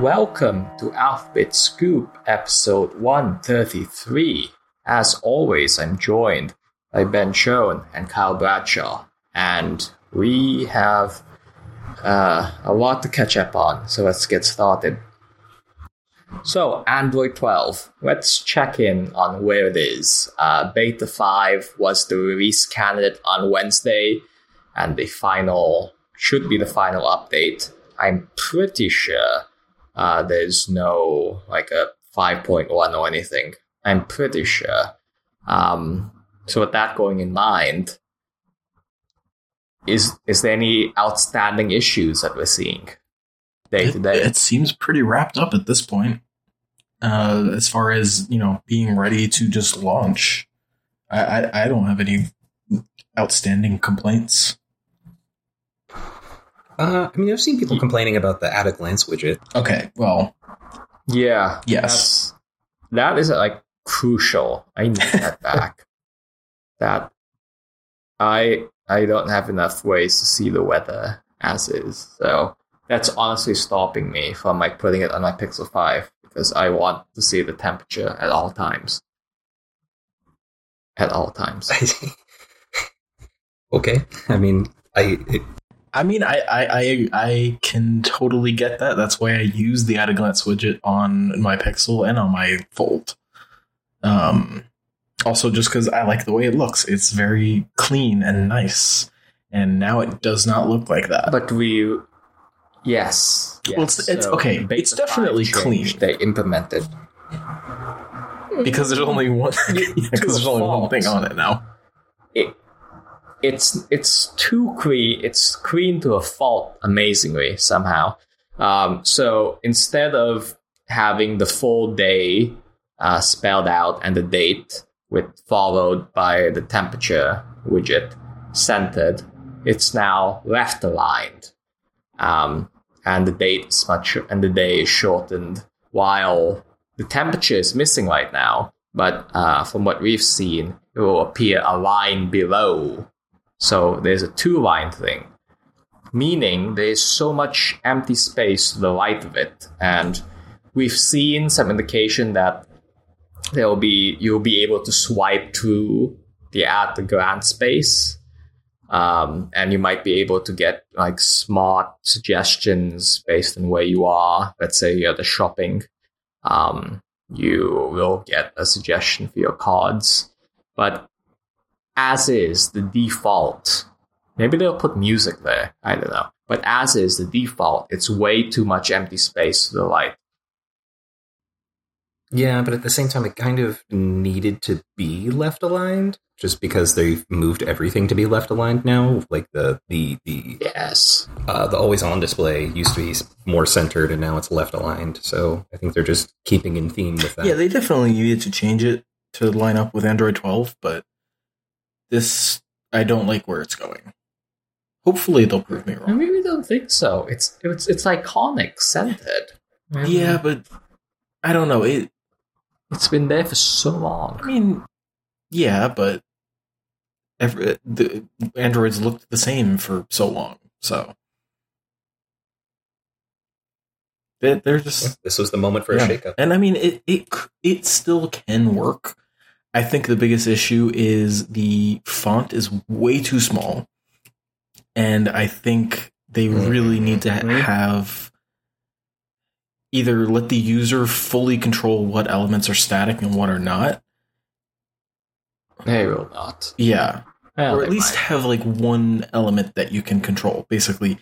Welcome to Alphabet Scoop episode 133. As always, I'm joined by Ben Schoon and Kyle Bradshaw, and we have uh, a lot to catch up on, so let's get started. So, Android 12, let's check in on where it is. Uh, Beta 5 was the release candidate on Wednesday, and the final should be the final update. I'm pretty sure uh, there's no like a 5.1 or anything. I'm pretty sure. Um, so with that going in mind, is is there any outstanding issues that we're seeing day to It, day? it seems pretty wrapped up at this point. Uh, as far as you know, being ready to just launch, I, I, I don't have any outstanding complaints. Uh, I mean, I've seen people complaining about the at a glance widget. Okay, well, Yeah. yes, That's, like crucial. I need that back. That I I don't have enough ways to see the weather as is. So that's honestly stopping me from like putting it on my Pixel 5 because I want to see the temperature at all times. At all times. okay, I mean, I it, I mean, I, I, I, I can totally get that. That's why I use the at a glance widget on my Pixel and on my Fold. Um, also, just because I like the way it looks, it's very clean and nice. And now it does not look like that. But we yes. yes. Well, it's- it's- So okay, it's definitely clean. They implemented because there's only one. Because there's only one thing on it now. it it's it's too clean. It's clean to a fault, amazingly somehow. Um, so instead of having the full day uh, spelled out and the date with followed by the temperature widget centered, it's now left aligned, um, and the date is much and the day is shortened. While the temperature is missing right now, but uh, from what we've seen, it will appear a line below. So there's a two line thing, meaning there's so much empty space to the right of it. And we've seen some indication that there'll be you'll be able to swipe to the at the grant space. Um, and you might be able to get like smart suggestions based on where you are. Let's say you're the shopping. Um, you will get a suggestion for your cards. But as is the default, maybe they'll put music there. I don't know. But as is the default, it's way too much empty space to the right. yeah, but at the same time, it kind of needed to be left aligned, just because they've moved everything to be left aligned now. Like the the the Yes. uh, the always on display used to be more centered, and now it's left aligned. So I think they're just keeping in theme with that. Yeah, they definitely needed to change it to line up with Android 12, but this I don't like where it's going. Hopefully, they'll prove me wrong. I wrong. really don't think so. It's it's it's iconic centered. Yeah, but I don't know. It. It's been there for so long. I mean, yeah, but every, the androids looked the same for so long, so they, they're just this was the moment for Yeah. a shakeup. And I mean, it it it still can work. I think the biggest issue is the font is way too small, and I think they mm. really need to ha- have either let the user fully control what elements are static and what are not. They will not. Yeah, Well, or at least might. have like one element that you can control. Basically,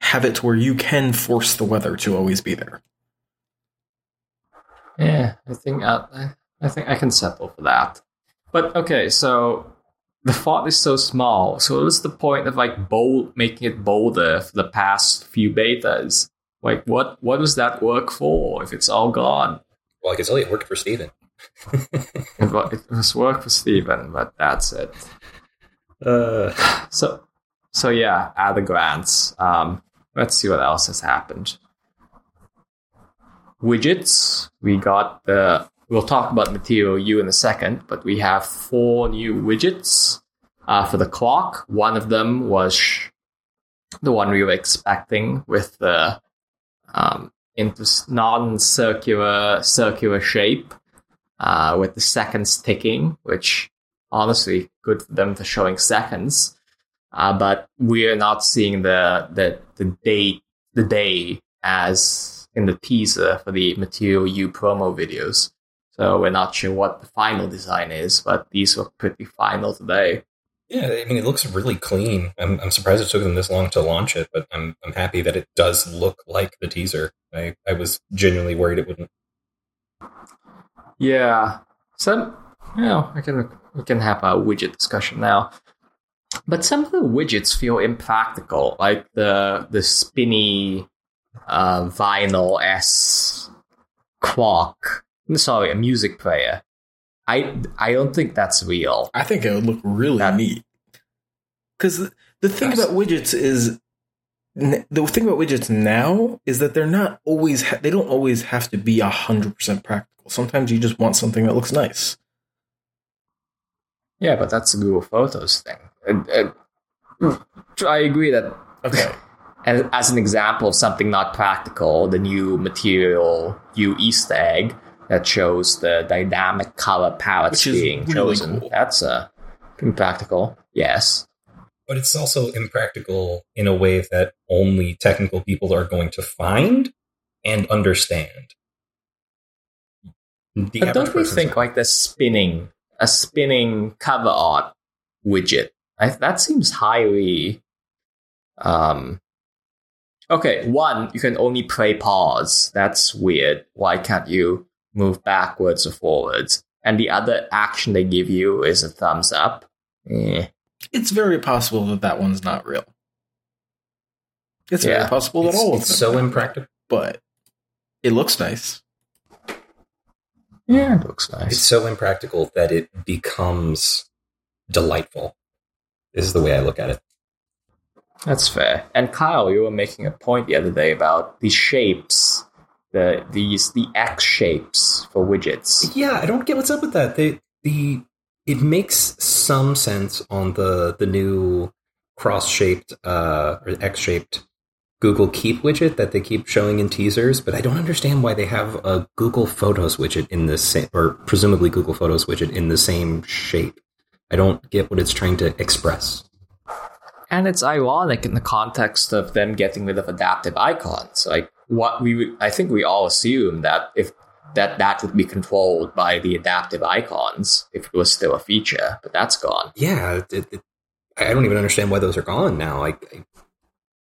have it to where you can force the weather to always be there. Yeah, I think I, I- think I can settle for that. But okay, so the font is so small. So what's the point of like bold making it bolder for the past few betas? Like what what does that work for if it's all gone? Well, I can tell you, it worked for Steven. It, was work for Steven, but that's it. Uh, So so yeah, at the grants. Um, let's see what else has happened. Widgets. We got the. We'll talk about Material You in a second, but we have four new widgets uh, for the clock. One of them was the one we were expecting with the um, non-circular circular shape uh, with the seconds ticking, which honestly good for them for showing seconds. Uh, but we're not seeing the the the date the day as in the teaser for the Material You promo videos. So we're not sure what the final design is, but these look pretty final today. Yeah, I mean, it looks really clean. I'm, I'm surprised it took them this long to launch it, but I'm I'm happy that it does look like the teaser. I, I was genuinely worried it wouldn't. Yeah, So, you know, I can we can have a widget discussion now. But some of the widgets feel impractical, like the the spinny uh, vinyl s clock. Sorry, a music player. I I don't think that's real. I think it would look really that, neat. Because the, the thing about widgets is the thing about widgets now is that they're not always ha- they don't always have to be hundred percent practical. Sometimes you just want something that looks nice. Yeah, but that's a Google Photos thing. And, and mm, I agree that. Okay. And as an example of something not practical, the new material You Easter egg that shows the dynamic color palettes being really chosen. Cool. That's uh, impractical. Yes. But it's also impractical in a way that only technical people are going to find and understand. The but don't we think like the spinning, a spinning cover art widget? I, that seems highly. Um, okay, one, you can only play pause. That's weird. Why can't you move backwards or forwards. And the other action they give you is a thumbs up. Eh. It's very possible that that one's not real. It's yeah. very possible that it's, all of it's so impractical, but it looks nice. Yeah, it looks nice. It's so impractical that it becomes delightful. This Is the way I look at it. That's fair. And Kyle, you were making a point the other day about these shapes the these the X shapes for widgets. Yeah, I don't get what's up with that. They, the it makes some sense on the the new cross shaped uh, or X shaped Google Keep widget that they keep showing in teasers, but I don't understand why they have a Google Photos widget in the same or presumably Google Photos widget in the same shape. I don't get what it's trying to express. And it's ironic in the context of them getting rid of adaptive icons. Like what we I think we all assume that if that that would be controlled by the adaptive icons if it was still a feature, but that's gone. Yeah, it, it, I don't even understand why those are gone now. Like,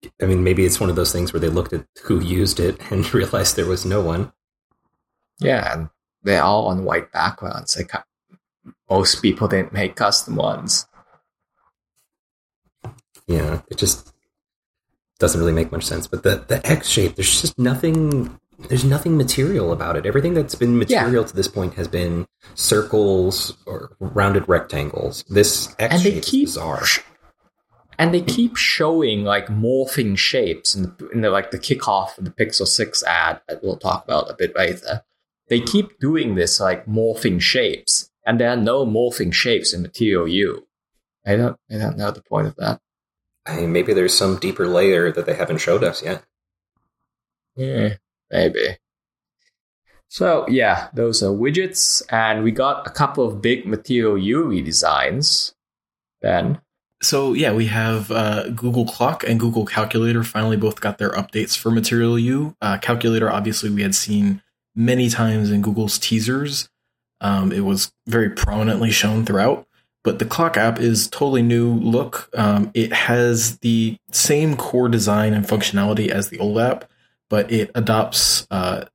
I, I mean, maybe it's one of those things where they looked at who used it and realized there was no one. Yeah, and they're all on white backgrounds. Like uh, most people didn't make custom ones. Yeah, it just doesn't really make much sense. But the the X shape, there's just nothing. There's nothing material about it. Everything that's been material yeah. to this point has been circles or rounded rectangles. This X and shape keep, is bizarre. And they keep showing like morphing shapes in the, in the like the kickoff of the Pixel Six ad that we'll talk about a bit later. They keep doing this like morphing shapes, and there are no morphing shapes in Material You. I don't I don't know the point of that. I mean, maybe there's some deeper layer that they haven't showed us yet. Yeah, maybe. So yeah, those are widgets, and we got a couple of big Material You redesigns. Then, so yeah, we have uh, Google Clock and Google Calculator finally both got their updates for Material You. Uh, Calculator, obviously, we had seen many times in Google's teasers. Um, it was very prominently shown throughout. But the clock app is totally new look. Um, it has the same core design and functionality as the old app, but it adopts uh,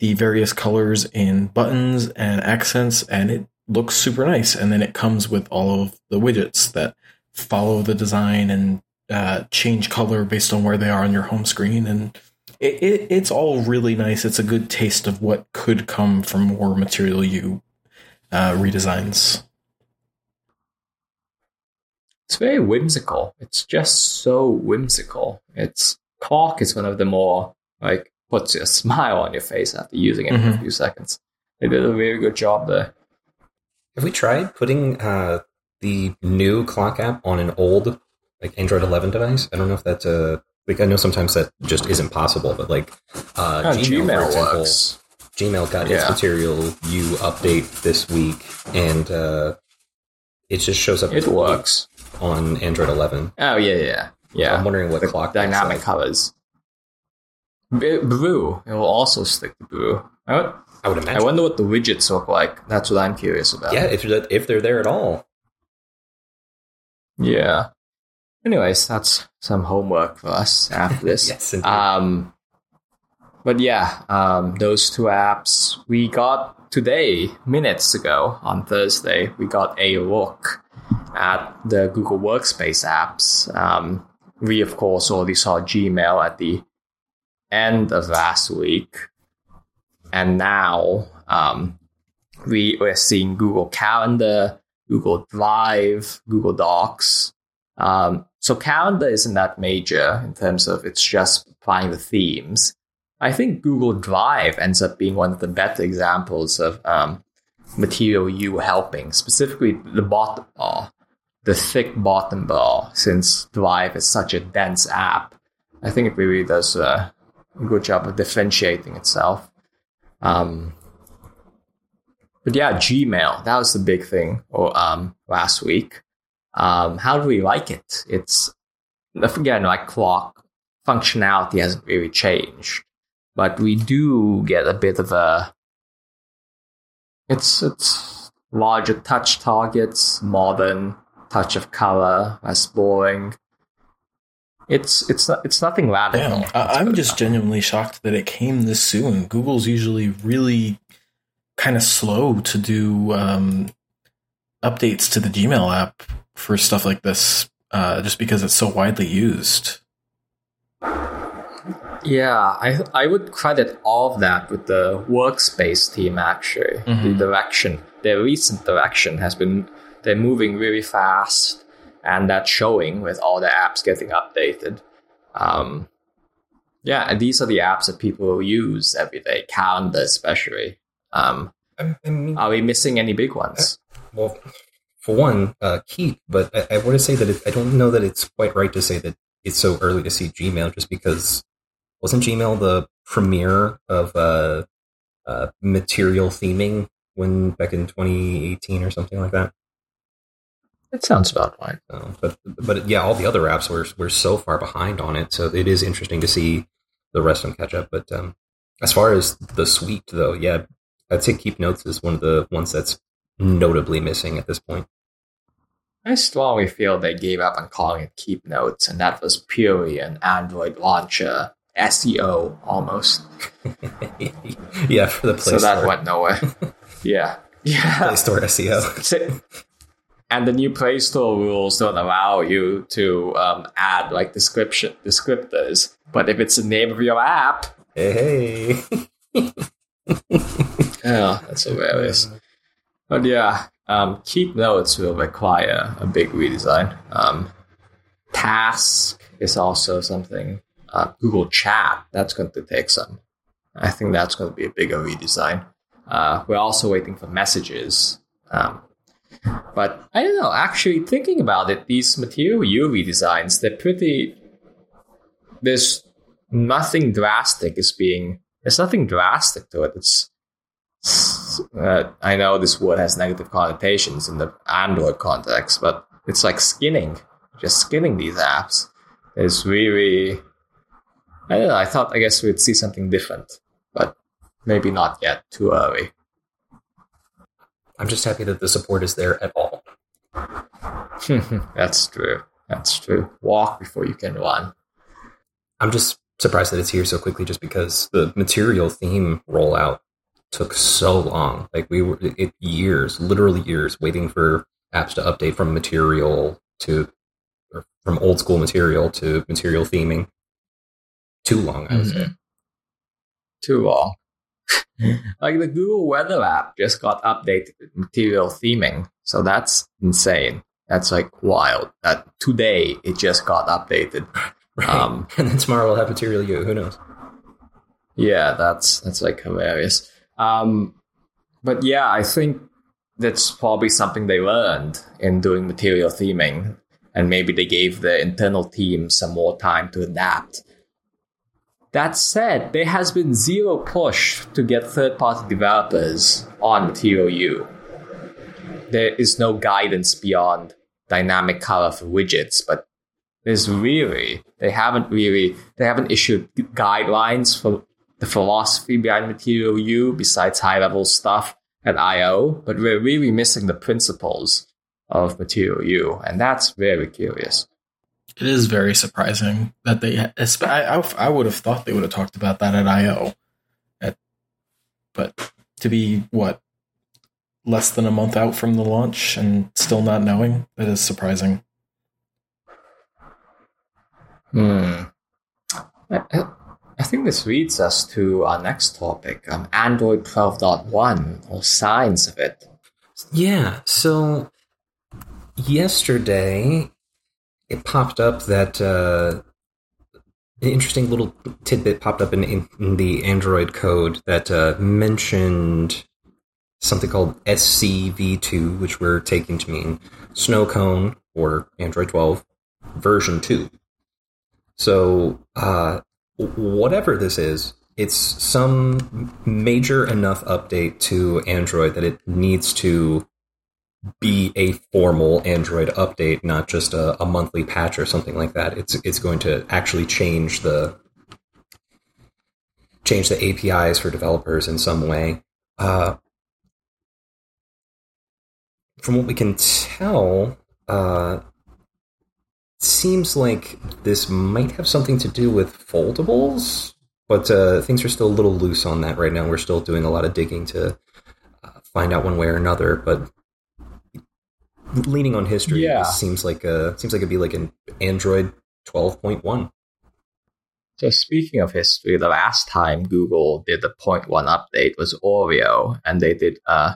the various colors in buttons and accents, and it looks super nice. And then it comes with all of the widgets that follow the design and uh, change color based on where they are on your home screen. And it, it, it's all really nice. It's a good taste of what could come from more Material You uh, redesigns. It's very whimsical. It's just so whimsical. It's Clock is one of the more like puts a smile on your face after using it mm-hmm. for a mm-hmm. few seconds. They did a very good job there. Have we tried putting uh, the new clock app on an old like Android 11 device. I don't know if that's a like I know sometimes that just isn't possible, but like uh, Oh, Gmail, Gmail for example, works. Gmail got Yeah. its material you update this week, and uh, it just shows up It works. On Android 11. Oh yeah, yeah, yeah. I'm wondering what the clock dynamic like. colors. B- Blue. It will also stick to blue. I, would- I would I wonder what the widgets look like. That's what I'm curious about. yeah, if they're, if they're there at all. Yeah. Anyways, that's some homework for us after this. Yes, indeed. Um, but yeah, um, those two apps we got today, minutes ago on Thursday, we got a look at the Google Workspace apps. Um, we of course already saw Gmail at the end of last week, and now um, we we're seeing Google Calendar, Google Drive, Google Docs. Um, so Calendar isn't that major in terms of it's just applying the themes. I think Google Drive ends up being one of the better examples of um, material you helping, specifically the bot bar, the thick bottom bar, since Drive is such a dense app. I think it really does a good job of differentiating itself. Um, but yeah, Gmail, that was the big thing or, um, last week. Um, how do we like it? It's, again, like clock functionality hasn't really changed but we do get a bit of a it's it's larger touch targets modern touch of color less boring it's it's it's nothing radical I- I'm just genuinely shocked that it came this soon. Google's usually really kind of slow to do um, updates to the Gmail app for stuff like this, uh, just because it's so widely used. yeah i i would credit all of that with the workspace team actually the Mhm. direction their recent direction has been they're moving really fast and that's showing with all the apps getting updated. Um, yeah and these are the apps that people use every day calendar especially. Um, I, mean, are we missing any big ones? Well, for one, uh, Keep, but I, I want to say that it, I don't know that it's quite right to say that it's so early to see Gmail just because wasn't Gmail the premiere of uh, uh, material theming when back in 2018 or something like that? It sounds about right So, but but yeah, all the other apps were were so far behind on it. So it is interesting to see the rest of them catch up. But um, as far as the suite, though, yeah, I'd say Keep Notes is one of the ones that's notably missing at this point. i strongly feel they gave up on calling it keep notes and that was purely an android launcher seo almost yeah, for the Play so Store, that went nowhere yeah yeah Play Store SEO. And the new Play Store rules don't allow you to um, add like description descriptors. But if it's the name of your app, Hey, hey. yeah, that's hilarious. But yeah, um, Keep Notes will require a big redesign. Um, Task is also something. Uh, Google Chat that's going to take some. I think that's going to be a bigger redesign. Uh, we're also waiting for messages. Um, but I don't know. Actually, thinking about it, these material You designs they're pretty. There's nothing drastic is being. There's nothing drastic to it. It's. Uh, I know this word has negative connotations in the Android context, but it's like skinning, just skinning these apps. It's really. I don't know. I thought, I guess we'd see something different, but maybe not yet. Too early. I'm just happy that the support is there at all. That's true. That's true. Walk before you can run. I'm just surprised that it's here so quickly, just because the material theme rollout took so long. Like we were it, years, literally years, waiting for apps to update from material to or from old school material to material theming. Too long, I would say. Mm-hmm. Too long. like the Google Weather app just got updated with material theming. So that's insane. That's like wild. That today it just got updated. Right. Um, and then tomorrow we'll have material you. Who knows? Yeah, that's that's like hilarious. Um, but yeah, I think that's probably something they learned in doing material theming. and maybe they gave the internal team some more time to adapt. That said, there has been zero push to get third party developers on Material You. There is no guidance beyond dynamic color for widgets, but there's really, they haven't really, they haven't issued guidelines for the philosophy behind Material You besides high level stuff at I.O., but we're really missing the principles of Material You, and that's very curious. It is very surprising that they. I, I, would have thought they would have talked about that at I/O, at, but to be what less than a month out from the launch and still not knowing that is surprising. Hmm. I, I think this leads us to our next topic: um, Android 12.1 or signs of it. Yeah. So yesterday it popped up that uh, an interesting little tidbit popped up in, in, the Android code that uh, mentioned something called SCV2, which we're taking to mean Snow Cone or Android 12 version 2. So, uh, whatever this is, it's some major enough update to Android that it needs to be a formal Android update, not just a, a, monthly patch or something like that. It's it's going to actually change the change the APIs for developers in some way. Uh, from what we can tell, uh, seems like this might have something to do with foldables, but uh, things are still a little loose on that right now. We're still doing a lot of digging to uh, find out one way or another, but leaning on history, yeah. seems like a seems like it'd be like an Android twelve point one. So speaking of history, the last time Google did the point one update was Oreo, and they did uh,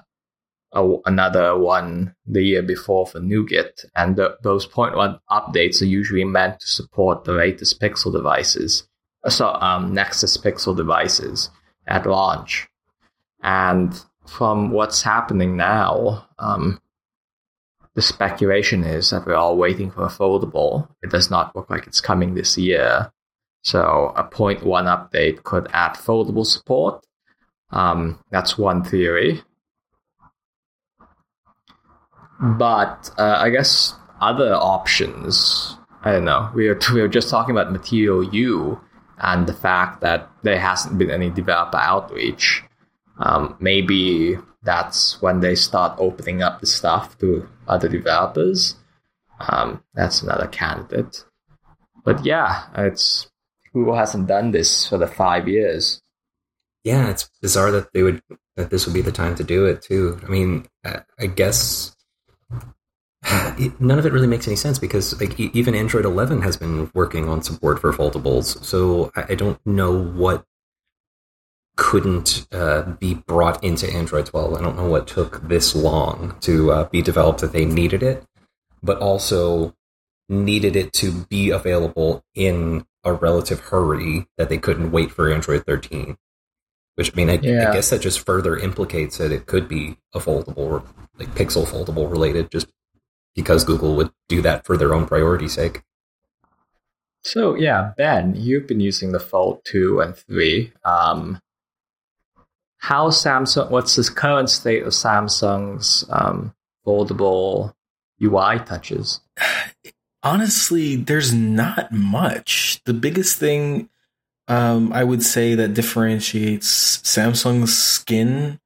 a, another one the year before for Nougat. And the, those point one updates are usually meant to support the latest Pixel devices, uh, so um, Nexus Pixel devices at launch. And from what's happening now, um, the speculation is that we're all waiting for a foldable. It does not look like it's coming this year. So a point one update could add foldable support. Um, that's one theory. But uh, I guess other options, I don't know. We are, we were just talking about Material You and the fact that there hasn't been any developer outreach. Um, maybe that's when they start opening up the stuff to other developers. Um, that's another candidate. But yeah, it's Google hasn't done this for the five years. Yeah, it's bizarre that they would that this would be the time to do it too. I mean, I guess none of it really makes any sense because like even Android 11 has been working on support for foldables. So I don't know what couldn't uh, be brought into Android 12. I don't know what took this long to uh, be developed that they needed it, but also needed it to be available in a relative hurry that they couldn't wait for Android 13. Which I mean, I, yeah. I guess that just further implicates that it could be a foldable, like Pixel foldable related, just because Google would do that for their own priority sake. So yeah, Ben, you've been using the Fold two and three. Um, how Samsung, what's the current state of Samsung's um, foldable UI touches? Honestly, there's not much. The biggest thing um, I would say that differentiates Samsung's skin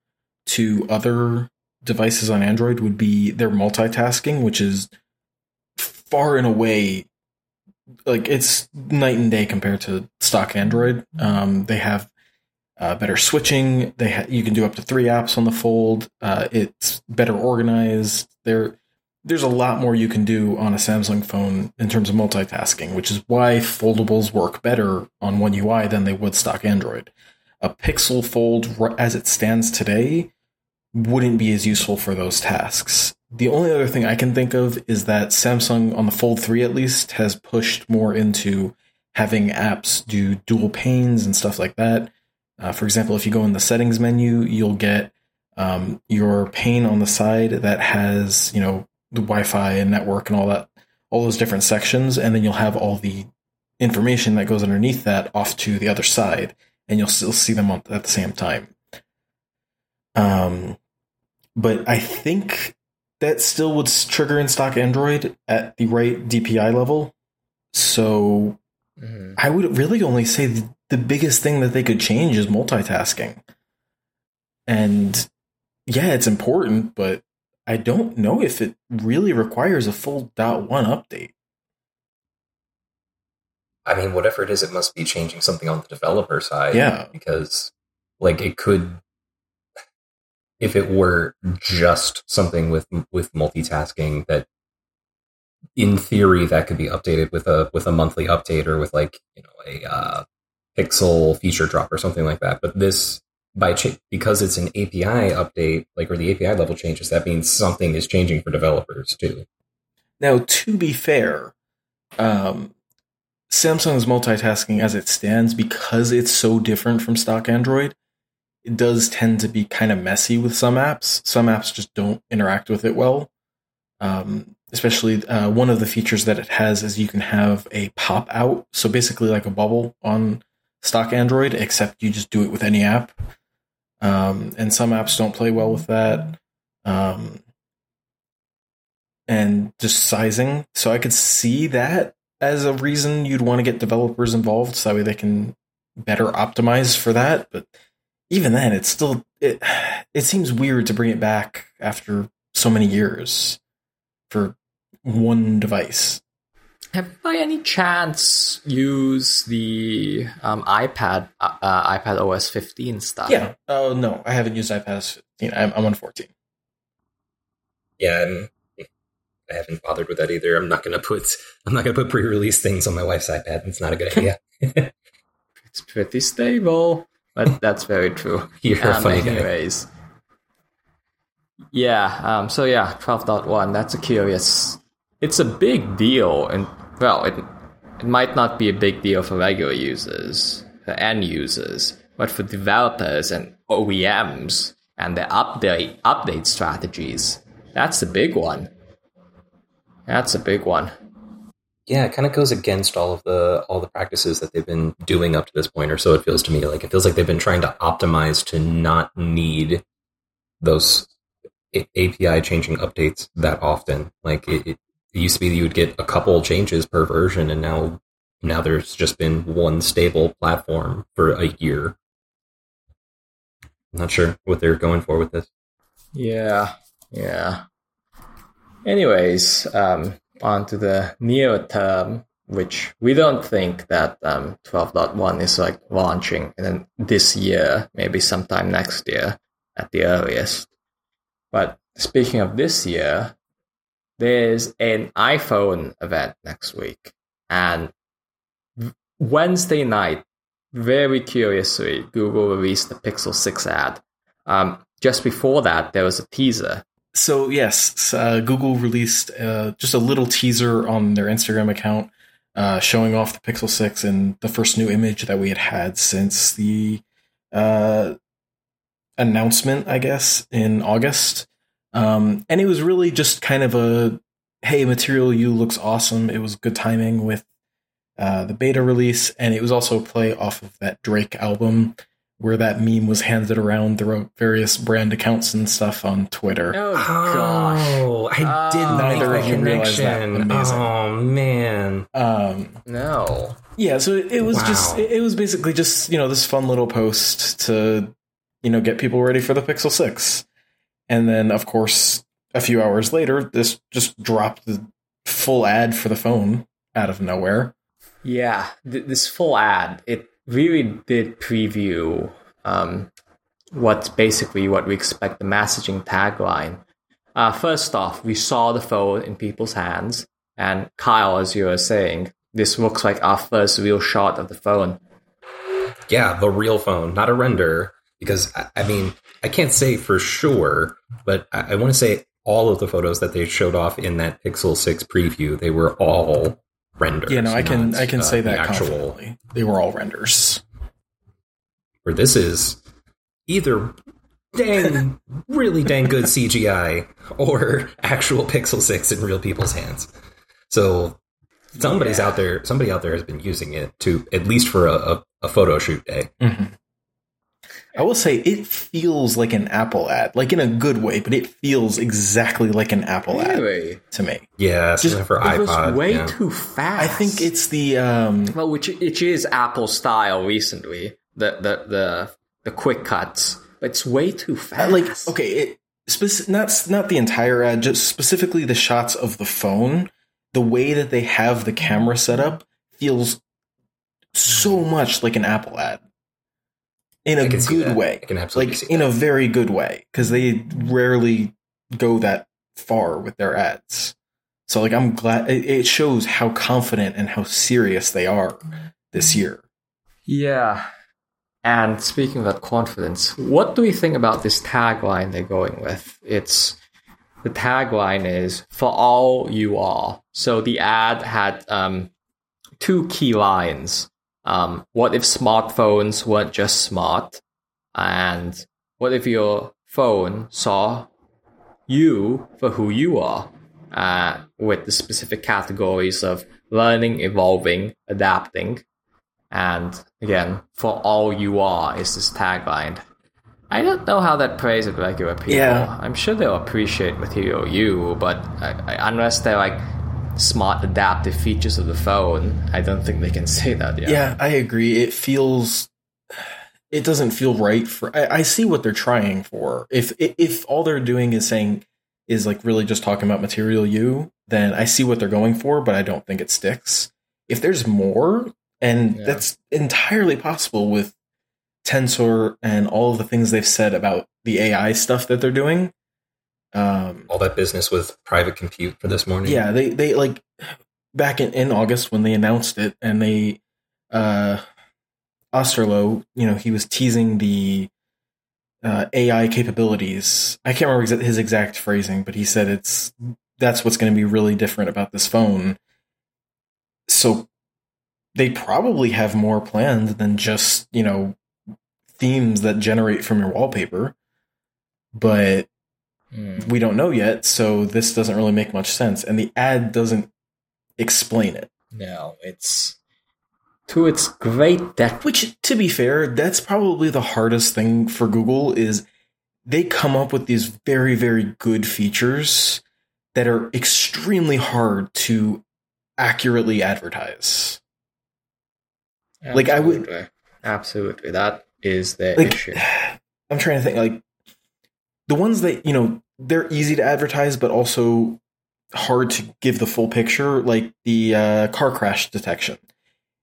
to other devices on Android would be their multitasking, which is far and away like it's night and day compared to stock Android. Um, they have uh, better switching. They ha- you can do up to three apps on the Fold. Uh, it's better organized. There, there's a lot more you can do on a Samsung phone in terms of multitasking, which is why foldables work better on One UI than they would stock Android. A Pixel Fold, as it stands today, wouldn't be as useful for those tasks. The only other thing I can think of is that Samsung, on the Fold 3 at least, has pushed more into having apps do dual panes and stuff like that uh, for example, if you go in the settings menu, you'll get um, your pane on the side that has, you know, the Wi-Fi and network and all that all those different sections, and then you'll have all the information that goes underneath that off to the other side, and you'll still see them at the same time. Um, but I think that still would trigger in stock Android at the right DPI level. So mm-hmm. I would really only say the, the biggest thing that they could change is multitasking. And yeah, it's important, but I don't know if it really requires a full dot one update. I mean, whatever it is, it must be changing something on the developer side. Yeah. Because, like, it could, if it were just something with with multitasking that, in theory, that could be updated with a with a monthly update or with like you know a uh, pixel feature drop or something like that. But this by ch- because it's an API update, like or the API level changes, that means something is changing for developers too. Now, to be fair, um, Samsung's multitasking as it stands, because it's so different from stock Android, it does tend to be kind of messy with some apps. Some apps just don't interact with it well. Um, especially uh, one of the features that it has is you can have a pop out, so basically like a bubble on stock Android, except you just do it with any app. Um, and some apps don't play well with that. Um, and just sizing. So I could see that as a reason you'd want to get developers involved so that way they can better optimize for that. But even then, it's still it. It seems weird to bring it back after so many years for one device. Have by any chance used the um, iPad uh, iPad OS 15 stuff? Yeah. Oh no, I haven't used iPad OS 15. I'm, I'm on 14. Yeah, and I haven't bothered with that either. I'm not gonna put I'm not gonna put pre-release things on my wife's iPad. It's not a good idea. it's pretty stable, but that's very true. You're um, funny anyways. Guy. Yeah. Um, so yeah, 12.1. That's a curious it's a big deal, and well, it it might not be a big deal for regular users, for end users, but for developers and OEMs and their update update strategies, that's a big one. That's a big one. Yeah, it kind of goes against all of the all the practices that they've been doing up to this point, or so it feels to me. Like it feels like they've been trying to optimize to not need those API changing updates that often. Like it, it it used to be that you would get a couple changes per version, and now now there's just been one stable platform for a year. I'm not sure what they're going for with this. Yeah, yeah. Anyways, um, on to the near term, which we don't think that um, 12.1 is like launching in this year, maybe sometime next year at the earliest. But speaking of this year, there's an iPhone event next week, and Wednesday night, very curiously, Google released the Pixel 6 ad. Um, just before that, there was a teaser. So, yes, uh, Google released uh, just a little teaser on their Instagram account uh, showing off the Pixel 6 and the first new image that we had had since the uh, announcement, I guess, in August. Um, and it was really just kind of a hey, Material You looks awesome. It was good timing with uh, the beta release, and it was also a play off of that Drake album where that meme was handed around through various brand accounts and stuff on Twitter. Oh gosh! Oh, I did not make that connection. That. Oh man! Um, no. Yeah, so it, it was wow. just it, it was basically just you know this fun little post to you know get people ready for the Pixel Six. And then, of course, a few hours later, this just dropped the full ad for the phone out of nowhere. Yeah, th- this full ad, it really did preview um, what's basically what we expect the messaging tagline. Uh, first off, we saw the phone in people's hands, and Kyle, as you were saying, this looks like our first real shot of the phone. Yeah, the real phone, not a render because I mean I can't say for sure, but I, I want to say all of the photos that they showed off in that Pixel Six preview they were all renders. Yeah, no, I can not, I can uh, say that actual. They were all renders. Where this is either dang really dang good CGI or actual Pixel Six in real people's hands. So somebody's Yeah. out there. Somebody out there has been using it to at least for a, a, a photo shoot day. Mhm. I will say it feels like an Apple ad, like in a good way, but it feels exactly like an Apple ad to me. Yeah, Just- something for It was iPod. way yeah. too fast. I think it's the um, well, which which is Apple style recently. The the the the quick cuts, it's way too Uh, fast. like okay it speci- not not the entire ad just specifically the shots of the phone the way that they have the camera set up feels so much like an apple ad in I a can good way I can absolutely like see in that. a very good way because they rarely go that far with their ads so like i'm glad it, it shows how confident and how serious they are this year Yeah. And speaking of that confidence, what do we think about this tagline they're going with? It's the tagline is for all you are. So the ad had um, two key lines. Um, what if smartphones weren't just smart? And what if your phone saw you for who you are? Uh, with the specific categories of learning, evolving, adapting. And again, for all you are is this tagline. I don't know how that plays with regular people. Yeah. I'm sure they'll appreciate material you, but I, I, unless they're like smart adaptive features of the phone, I don't think they can say that yet. Yeah, I agree. It feels it doesn't feel right for I, I see what they're trying for. If if all they're doing is saying is like really just talking about material you, then I see what they're going for, but I don't think it sticks. If there's more, and Yeah. that's entirely possible with Tensor and all of the things they've said about the AI stuff that they're doing. Um, all that business with private compute for this morning. yeah, they they like back in, in August when they announced it, and they uh Osterloh, you know, he was teasing the uh, AI capabilities. I can't remember his exact phrasing, but he said it's that's what's going to be really different about this phone. So they probably have more planned than just you know themes that generate from your wallpaper, but Hmm. we don't know yet, so this doesn't really make much sense. And the ad doesn't explain it. No, it's to its great detriment. Which, to be fair, that's probably the hardest thing for Google is they come up with these very, very good features that are extremely hard to accurately advertise. Like, I would- Absolutely. absolutely that is the Like, issue. I'm trying to think, like, the ones that, you know, they're easy to advertise, but also hard to give the full picture, like the uh, car crash detection,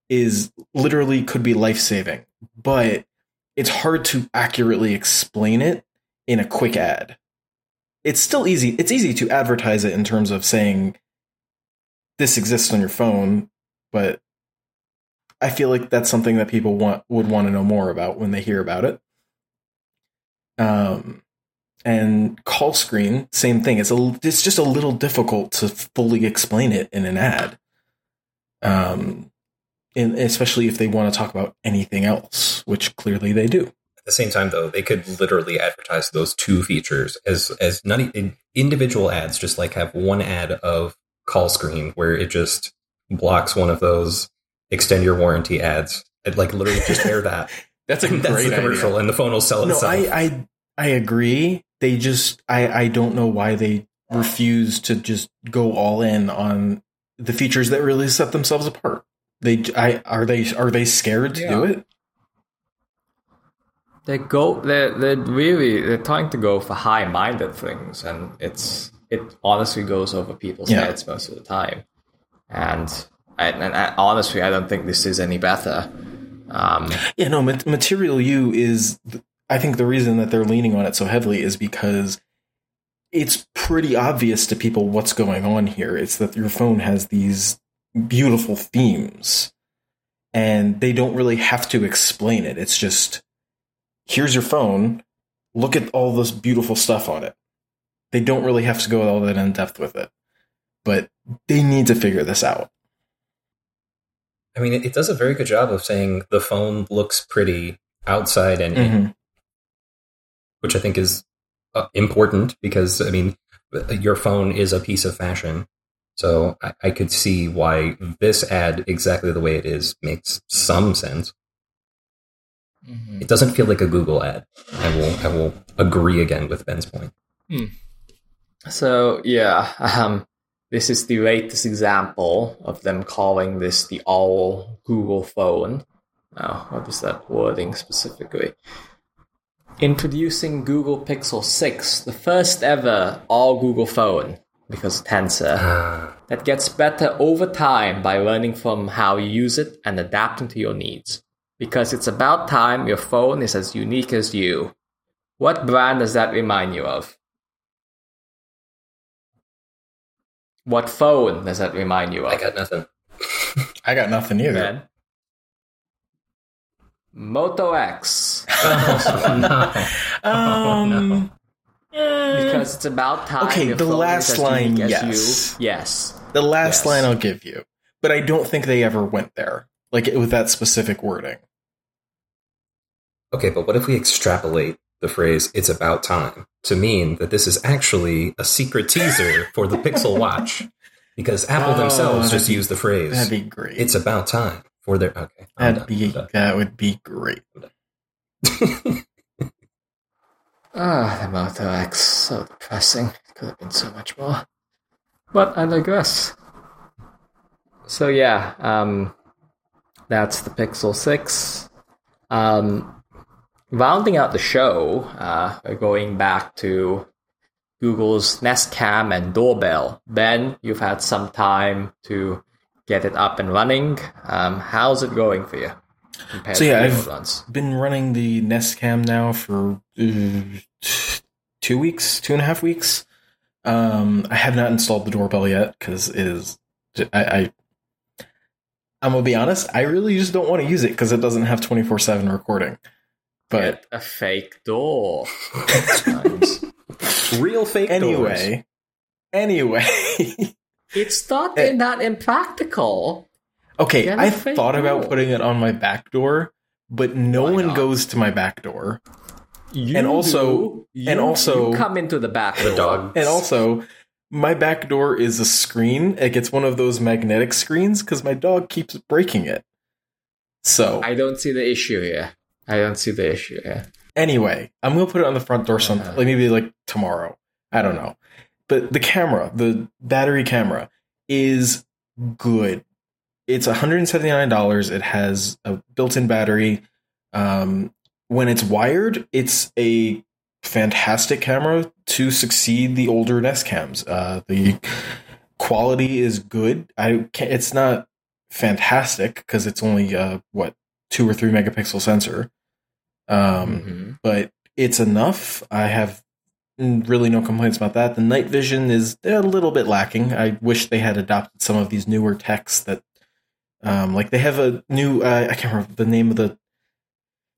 is literally could be life saving, but it's hard to accurately explain it in a quick ad. It's still easy. It's easy to advertise it in terms of saying this exists on your phone, but I feel like that's something that people want would want to know more about when they hear about it. Um, and call screen, same thing. It's a it's just a little difficult to fully explain it in an ad. Um, and especially if they want to talk about anything else, which clearly they do. At the same time, though, they could literally advertise those two features as as not individual ads. Just like have one ad of call screen where it just blocks one of those extend your warranty ads. It like literally just air that. That's a That's the commercial, and the phone will sell No, itself. I, I I agree. They just I I don't know why they refuse to just go all in on the features that really set themselves apart. They I are they are they scared to do it? they go they're they're really they're trying to go for high minded things and it's it honestly goes over people's Yeah. heads most of the time and and, and I, honestly i don't think this is any better um Yeah, no. Material You is. I think the reason that they're leaning on it so heavily is because it's pretty obvious to people what's going on here. It's that your phone has these beautiful themes, and they don't really have to explain it. It's just here's your phone. Look at all this beautiful stuff on it. They don't really have to go all that in depth with it, but they need to figure this out. I mean, it, does a very good job of saying the phone looks pretty outside and in, Mhm. Which I think is uh, important because I mean, your phone is a piece of fashion, So I, I could see why this ad, exactly the way it is, makes some sense. Mhm. It doesn't feel like a Google ad. I will I will agree again with Ben's point. So yeah, um, this is the latest example of them calling this the all Google phone. Now, what is that wording specifically? Introducing Google Pixel 6, the first ever all Google phone, because Tensor, that gets better over time by learning from how you use it and adapting to your needs. Because it's about time your phone is as unique as you. What brand does that remind you of? What phone does that remind you of? I got nothing. I got nothing either. Ben? Moto X. oh, no. Um, no. eh, Because it's about time. Okay, the last line, yes. You. Yes. the last yes. line I'll give you, but I don't think they ever went there, like with that specific wording. Okay, but what if we extrapolate the phrase "it's about time" to mean that this is actually a secret teaser for the Pixel Watch? Because Apple Oh, themselves just be- used the phrase That'd be great. "it's about time" for their. Okay, I'm That'd done, be I'm done. that would be great. Ah, the Moto X. So depressing. Could have been so much more. But I digress. So yeah, um, that's the Pixel 6. Um, rounding out the show, uh, going back to Google's Nest Cam and Doorbell. Ben, you've had some time to get it up and running. Um, how's it going for you? So, yeah, I've-? Been running the Nest Cam now for uh, two weeks, two and a half weeks. Um, I have not installed the doorbell yet because it is. I, I I'm gonna be honest. I really just don't want to use it because it doesn't have twenty four seven recording. But Get a fake door. Real fake doors. anyway, anyway. it's not that impractical. Okay, Get a I fake thought about door. putting it on my back door, but no Why one not? goes to my back door. You And also- You- and also- you come into the back The door. dog. And also, my back door is a screen. It gets one of those magnetic screens because my dog keeps breaking it. So, I don't see the issue here. I don't see the issue here. anyway, I'm gonna put it on the front door some Uh-huh. like maybe like tomorrow. I don't know. But the camera, the battery camera, is good. It's $179. It has a built-in battery. Um, when it's wired, it's a fantastic camera to succeed the older Nest cams. Uh, the quality is good. I can't, it's not fantastic because it's only uh, what two or three megapixel sensor. Um, Mhm. but it's enough. I have really no complaints about that. The night vision is a little bit lacking. I wish they had adopted some of these newer techs that, um, like they have a new, uh, I can't remember the name of the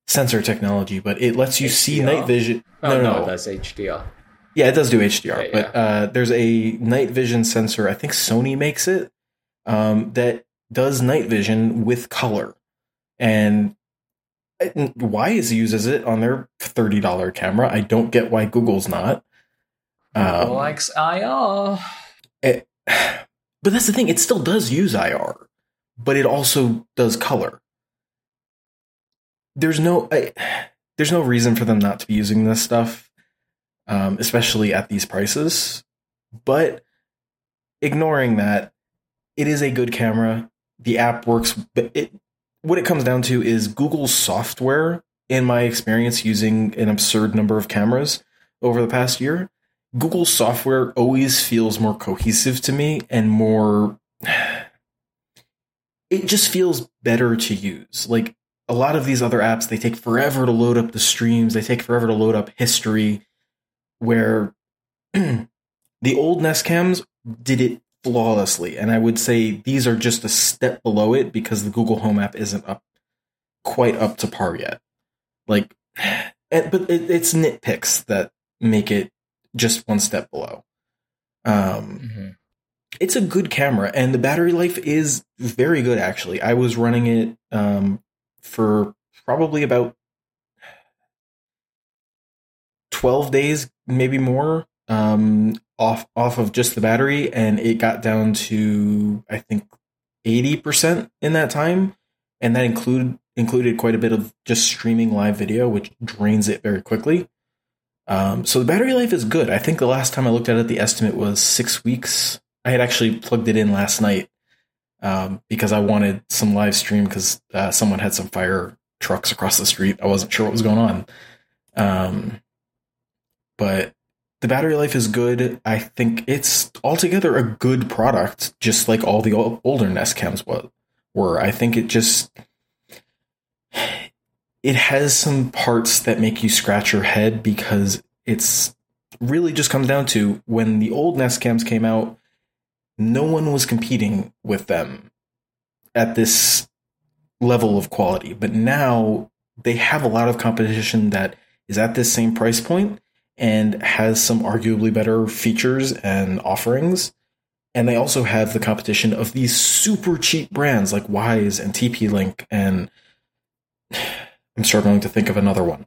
sensor technology, but it lets you see night vision. Oh, no, no, no, that's HDR. yeah, it does do HDR, Yeah, but uh, there's a night vision sensor. I think Sony makes it um, that does night vision with color, and Wyze uses it on their thirty dollar camera. I don't get why Google's not. Um, likes IR. it- but that's the thing; it still does use IR, but it also does color. There's no, I, there's no reason for them not to be using this stuff, um, especially at these prices. But ignoring that, it is a good camera. The app works, but it what it comes down to is Google software. In my experience using an absurd number of cameras over the past year, Google software always feels more cohesive to me and more. It just feels better to use. Like a lot of these other apps, they take forever to load up the streams, they take forever to load up history. Where the old Nest cams did it flawlessly. And I would say these are just a step below it because the Google Home app isn't up quite up to par yet. Like, and, but it, it's nitpicks that make it just one step below. Um, Mhm. it's a good camera, and the battery life is very good. Actually, I was running it um, for probably about twelve days, maybe more. Um, off off of just the battery, and it got down to I think eighty percent in that time, and that included included quite a bit of just streaming live video, which drains it very quickly. Um, so the battery life is good. I think the last time I looked at it, the estimate was six weeks. I had actually plugged it in last night um, because I wanted some live stream because uh, someone had some fire trucks across the street. I wasn't sure what was going on. Um, but the battery life is good. I think it's altogether a good product, just like all the older Nest cams were. I think it just it has some parts that make you scratch your head because it's really just comes down to when the old Nest cams came out, no one was competing with them at this level of quality. But now they have a lot of competition that is at this same price point and has some arguably better features and offerings. And they also have the competition of these super cheap brands like Wyze and TP Link and I'm struggling to think of another one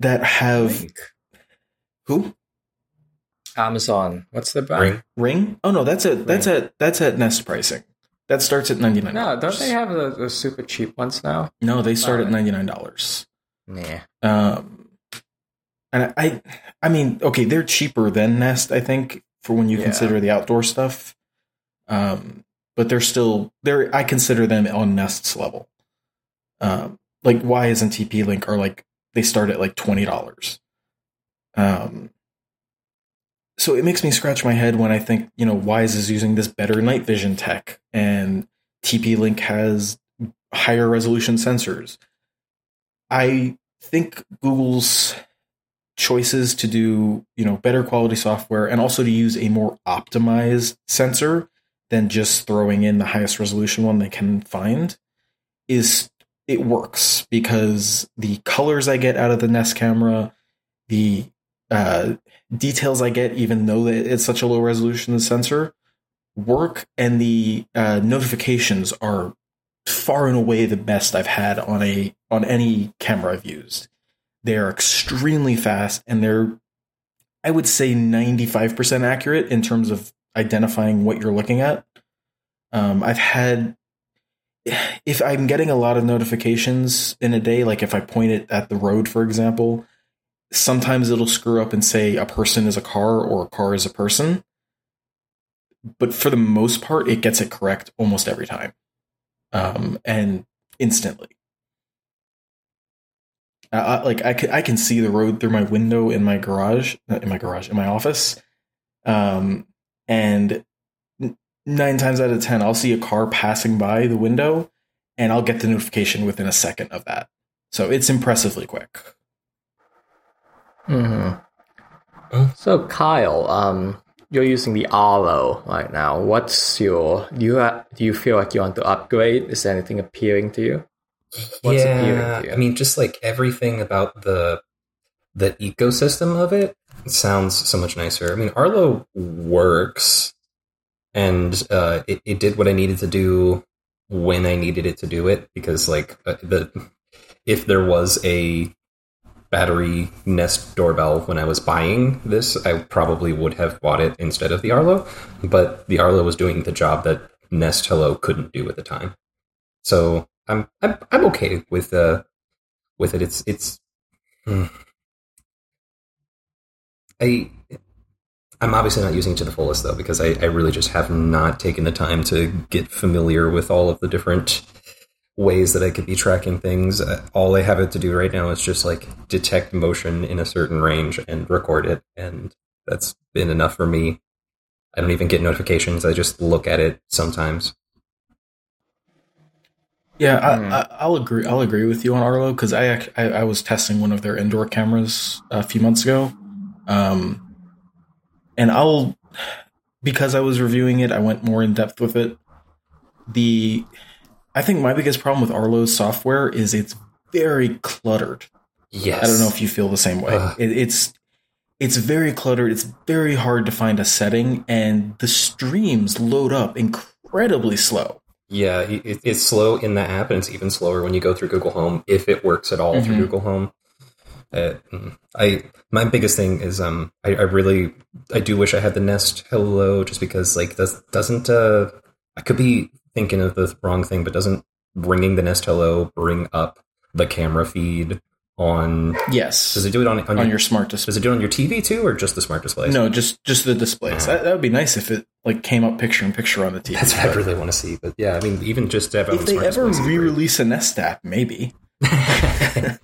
that have Link. who Amazon. What's the brand? Ring. Ring? Oh no, that's at that's at that's at Nest pricing. That starts at ninety nine. No, don't they have the, the super cheap ones now? No, they start at ninety nine dollars. Nah. Um, and I, I mean, okay, they're cheaper than Nest, I think, for when you Yeah. consider the outdoor stuff. Um, but they're still they're I consider them on Nest's level. Um, like Wyze and TP Link are like they start at like twenty dollars. Um, so it makes me scratch my head when I think you know Wyze is using this better night vision tech, and TP Link has higher resolution sensors. I think Google's choices to do, you know, better quality software and also to use a more optimized sensor than just throwing in the highest resolution one they can find is it works because the colors I get out of the Nest camera, the uh, details I get, even though it's such a low resolution sensor, work, and the uh, notifications are far and away the best I've had on a on any camera I've used. They are extremely fast and they're I would say 95% accurate in terms of identifying what you're looking at. Um, I've had if I'm getting a lot of notifications in a day, like if I point it at the road, for example, sometimes it'll screw up and say a person is a car or a car is a person. But for the most part, it gets it correct almost every time um, and instantly. Uh, I- like I can, I can see the road through my window in my garage, not in my garage, in my office, um, and nine times out of ten, I'll see a car passing by the window, and I'll get the notification within a second of that. So it's impressively quick. hmm. So Kyle, um, you're using the Arlo right now. What's your do you ha- do you feel like you want to upgrade? Is there anything appealing to you? Yeah? I mean, just like everything about the the ecosystem of it sounds so much nicer. I mean, Arlo works, and uh, it, it did what I needed to do when I needed it to do it. Because like uh, the if there was a battery Nest doorbell when I was buying this, I probably would have bought it instead of the Arlo. But the Arlo was doing the job that Nest Hello couldn't do at the time. So I'm I'm I'm okay with uh with it. It's it's hmm. I I'm obviously not using it to the fullest though because I, I really just have not taken the time to get familiar with all of the different ways that I could be tracking things. Uh, All I have it to do right now is just like detect motion in a certain range and record it, and that's been enough for me. I don't even get notifications. I just look at it sometimes. Yeah, Hmm. I, I, I'll agree. I'll agree with you on Arlo because I, I I was testing one of their indoor cameras a few months ago, um, and I'll because I was reviewing it, I went more in depth with it. The I think my biggest problem with Arlo's software is it's very cluttered. Yes, I don't know if you feel the same way. Ugh. It, it's it's very cluttered. It's very hard to find a setting, and the streams load up incredibly slow. Yeah, it, it's slow in the app, and it's even slower when you go through Google Home, if it works at all through Mhm. Google Home. Uh, I my biggest thing is um I, I really I do wish I had the Nest Hello just because like does doesn't uh I could be thinking of the wrong thing but doesn't bringing the Nest Hello bring up the camera feed on Yes. does it do it on on, on your, your smart display? does it do it on your TV too or just the smart displays? No, just just the displays. That, that would be nice if it like came up picture in picture on the TV. That's what I really want to see. But yeah, I mean even just to have if the they ever displays would great. re-release a Nest app, maybe.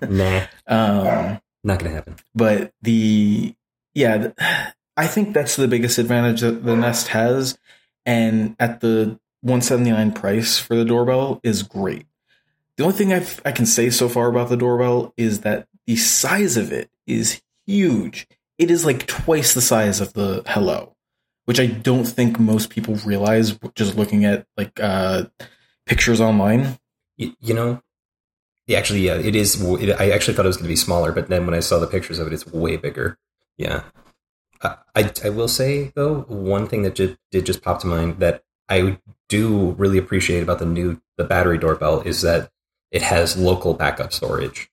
nah, Um, not gonna happen. but the yeah, I think that's the biggest advantage that the Nest has, and at the 179 price for the doorbell is great. The only thing I've, I can say so far about the doorbell is that the size of it is huge. It is like twice the size of the Hello, which I don't think most people realize just looking at like uh, pictures online. You, you know, yeah, actually, yeah, it is. It, I actually thought it was going to be smaller, but then when I saw the pictures of it, it's way bigger. Yeah, I, I, will say though, one thing that did just pop to mind that I do really appreciate about the new the battery doorbell is that it has local backup storage.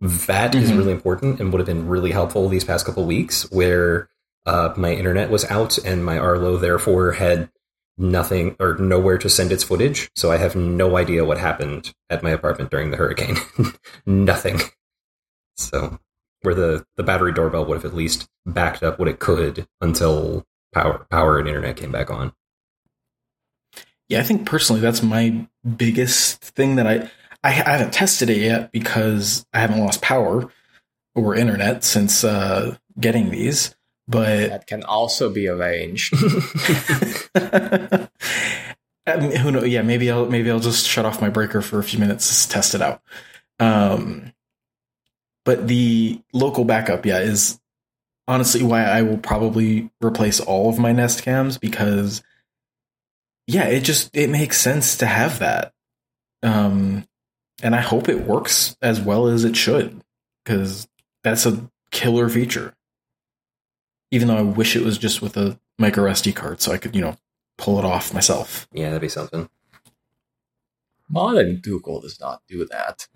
That is Mhm. really important and would have been really helpful these past couple weeks, where uh, my internet was out and my Arlo therefore had nothing or nowhere to send its footage. So I have no idea what happened at my apartment during the hurricane. Nothing. So where the, the battery doorbell would have at least backed up what it could until power power and internet came back on. Yeah, I think personally that's my biggest thing that I I, I haven't tested it yet because I haven't lost power or internet since uh, getting these. But That can also be arranged. I mean, who knows? Yeah, maybe I'll maybe I'll just shut off my breaker for a few minutes to test it out. Um, but the local backup, yeah, is honestly why I will probably replace all of my Nest cams because, yeah, it just it makes sense to have that. Um, and I hope it works as well as it should because that's a killer feature. Even though I wish it was just with a micro SD card, so I could you know pull it off myself. Yeah, that'd be something. Modern Google does not do that.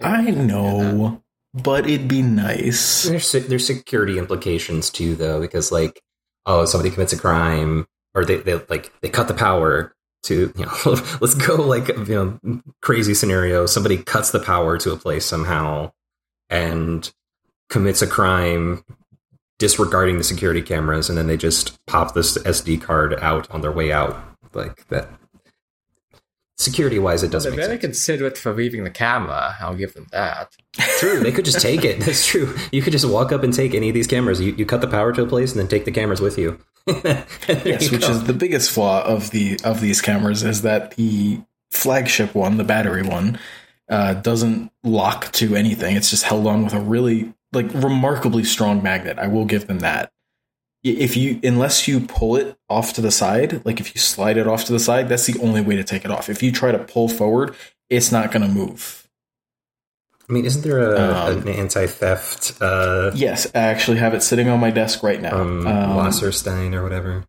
I know, but it'd be nice. There's there's security implications too, though, because like, oh, somebody commits a crime, or they, they like they cut the power to you know, let's go like you know crazy scenario. Somebody cuts the power to a place somehow, and commits a crime, disregarding the security cameras, and then they just pop this SD card out on their way out, like that. Security wise, it doesn't They're make very sense. considerate for leaving the camera. I'll give them that. True, they could just take it. That's true. You could just walk up and take any of these cameras. You, you cut the power to a place and then take the cameras with you. Yes, which go. is the biggest flaw of the of these cameras is that the flagship one, the battery one, uh, doesn't lock to anything. It's just held on with a really like remarkably strong magnet. I will give them that. If you unless you pull it off to the side, like if you slide it off to the side, that's the only way to take it off. If you try to pull forward, it's not going to move. I mean, isn't there a, Um, an anti-theft uh, Yes, I actually have it sitting on my desk right now. um, Um, Wasserstein or whatever?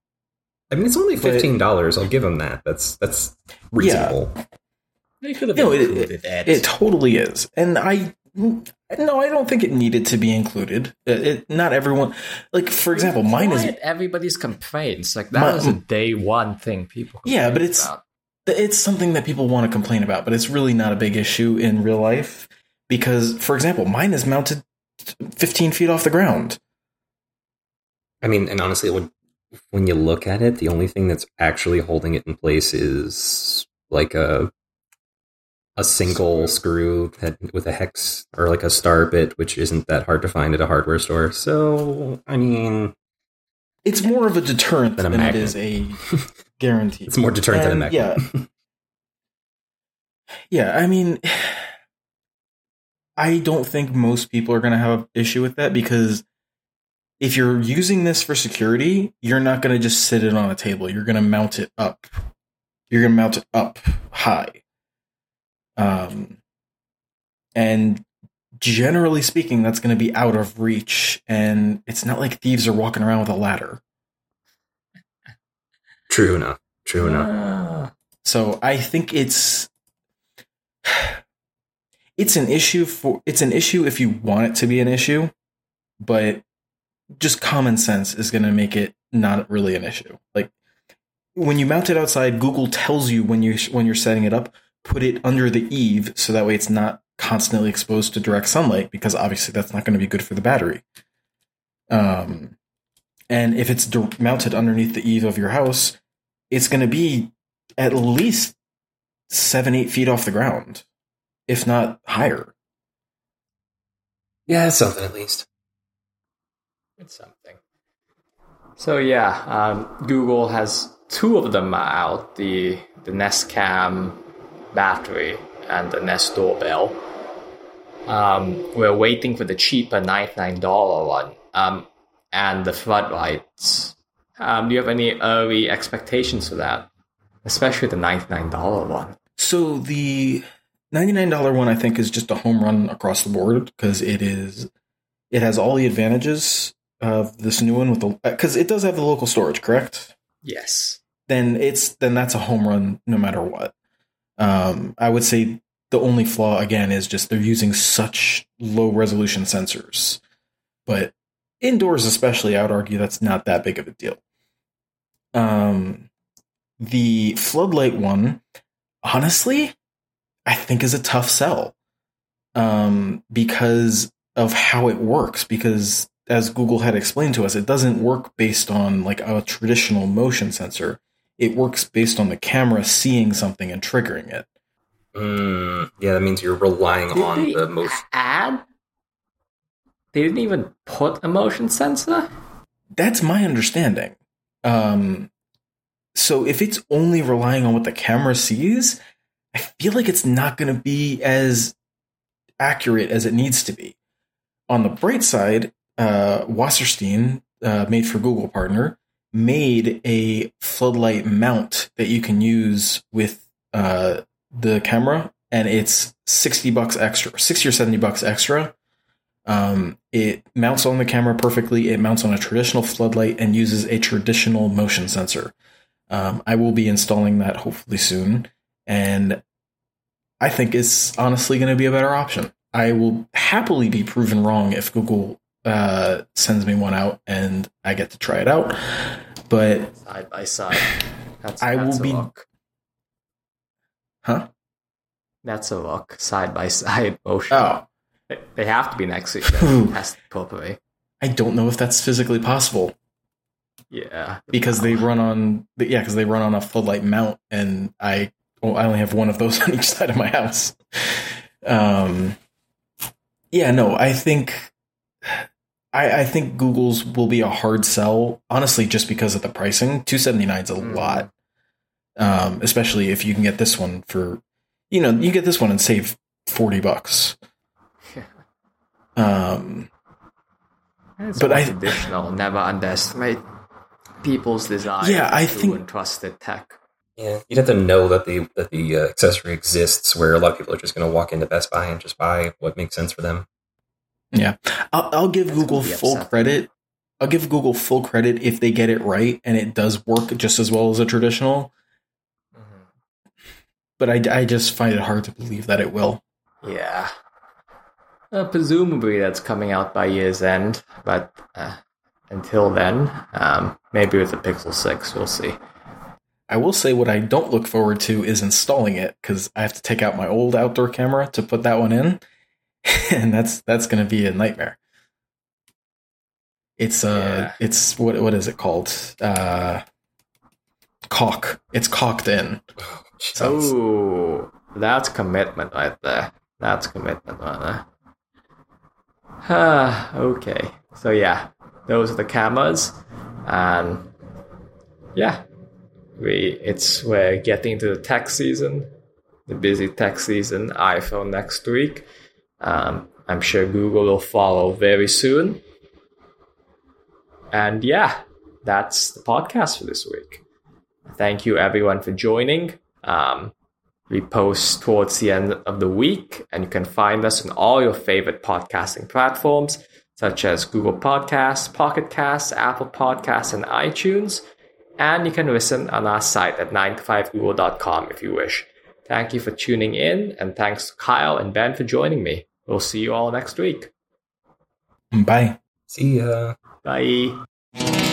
I mean, it's only fifteen dollars. I'll give them that. That's that's reasonable. They could have No, it- included that. It totally is, and I no, I don't think it needed to be included. It, it- not everyone, like for example, mine is everybody's complaints. Like that My- was a day one thing people. Yeah, but it's- about. it's something that people want to complain about, but it's really not a big issue in real life because, for example, mine is mounted 15 feet off the ground. I mean, and honestly, when when you look at it, the only thing that's actually holding it in place is like a a single screw that with a hex or like a star bit, which isn't that hard to find at a hardware store. So, I mean, It's more of a deterrent Than a than, it is a guarantee. it's more deterrent than a And, magnet. Yeah. yeah, I mean, I don't think most people are going to have an issue with that because if you're using this for security, you're not going to just sit it on a table. You're going to mount it up. You're going to mount it up high. Um, and generally speaking, that's going to be out of reach. And it's not like thieves are walking around with a ladder. True enough. True enough. Ah. So I think it's it's an issue for it's an issue if you want it to be an issue, but just common sense is going to make it not really an issue. Like when you mount it outside, Google tells you when you when you're setting it up, put it under the eave so that way it's not constantly exposed to direct sunlight because obviously that's not going to be good for the battery. Um, and if it's d- mounted underneath the eave of your house, it's going to be at least seven, eight feet off the ground, if not higher. Yeah, it's something at least. It's something. So yeah, um, Google has two of them out: the the Nest Cam battery and the Nest Doorbell. Um, we're waiting for the cheaper ninety-nine dollar one, um, and the floodlights. Um, do you have any early expectations for that, especially the ninety-nine dollar one? So the $99 one I think is just a home run across the board because it is it has all the advantages of this new one with the because it does have the local storage, correct? Yes. Then it's then that's a home run no matter what. Um, I would say the only flaw again is just they're using such low resolution sensors, but indoors especially, I would argue that's not that big of a deal. Um, the floodlight one, honestly, I think is a tough sell. Um, because of how it works. Because as Google had explained to us, it doesn't work based on like a traditional motion sensor. It works based on the camera seeing something and triggering it. Mm, yeah, that means you're relying Did on the most. add? They didn't even put a motion sensor. That's my understanding. Um, so if it's only relying on what the camera sees, I feel like it's not going to be as accurate as it needs to be. On the bright side, uh, Wasserstein, uh, made for Google partner, made a floodlight mount that you can use with uh, the camera, and it's sixty bucks extra, sixty or seventy bucks extra. Um, it mounts on the camera perfectly. It mounts on a traditional floodlight and uses a traditional motion sensor. Um, I will be installing that hopefully soon, and I think it's honestly going to be a better option. I will happily be proven wrong if Google uh, sends me one out and I get to try it out. But Side by side. That's, I that's will a be- look. huh? That's a look. Side by side motion. Oh, They, they have to be next to each other. Test properly. I don't know if that's physically possible Yeah. because they run on yeah because they run on a floodlight mount and I well, I only have one of those on each side of my house. Um, yeah, no, I think I, I think Google's will be a hard sell, honestly, just because of the pricing. Two seventy nine is a Mm. lot, um, especially if you can get this one for, you know, you get this one and save forty bucks. Um, It's But I- additional. Never underestimate people's desire. Yeah, I to think- and trusted tech. Yeah, you'd have to know that the that the uh, accessory exists, where a lot of people are just going to walk into Best Buy and just buy what makes sense for them. Yeah, I'll, I'll give That's Google full upsetting. credit. I'll give Google full credit if they get it right and it does work just as well as a traditional. But I, I just find it hard to believe that it will. Yeah. Uh, presumably that's coming out by year's end, but uh, until then, um, maybe with the Pixel 6, we'll see. I will say what I don't look forward to is installing it because I have to take out my old outdoor camera to put that one in, and that's that's going to be a nightmare. It's uh, Yeah. it's what what is it called? Uh, caulk. It's caulked in. So Oh, that's commitment right there. That's commitment right there. Ah, okay. So yeah, those are the cameras, and yeah, we it's we're getting to the tax season, the busy tax season. iPhone next week. Um, I'm sure Google will follow very soon. And yeah, that's the podcast for this week. Thank you everyone for joining. Um, we post towards the end of the week, and you can find us on all your favorite podcasting platforms, such as Google Podcasts, Pocket Casts, Apple Podcasts, and iTunes. And you can listen on our site at 9to5google.com if you wish. Thank you for tuning in, and thanks to Kyle and Ben for joining me. We'll see you all next week. Bye. See ya. Bye.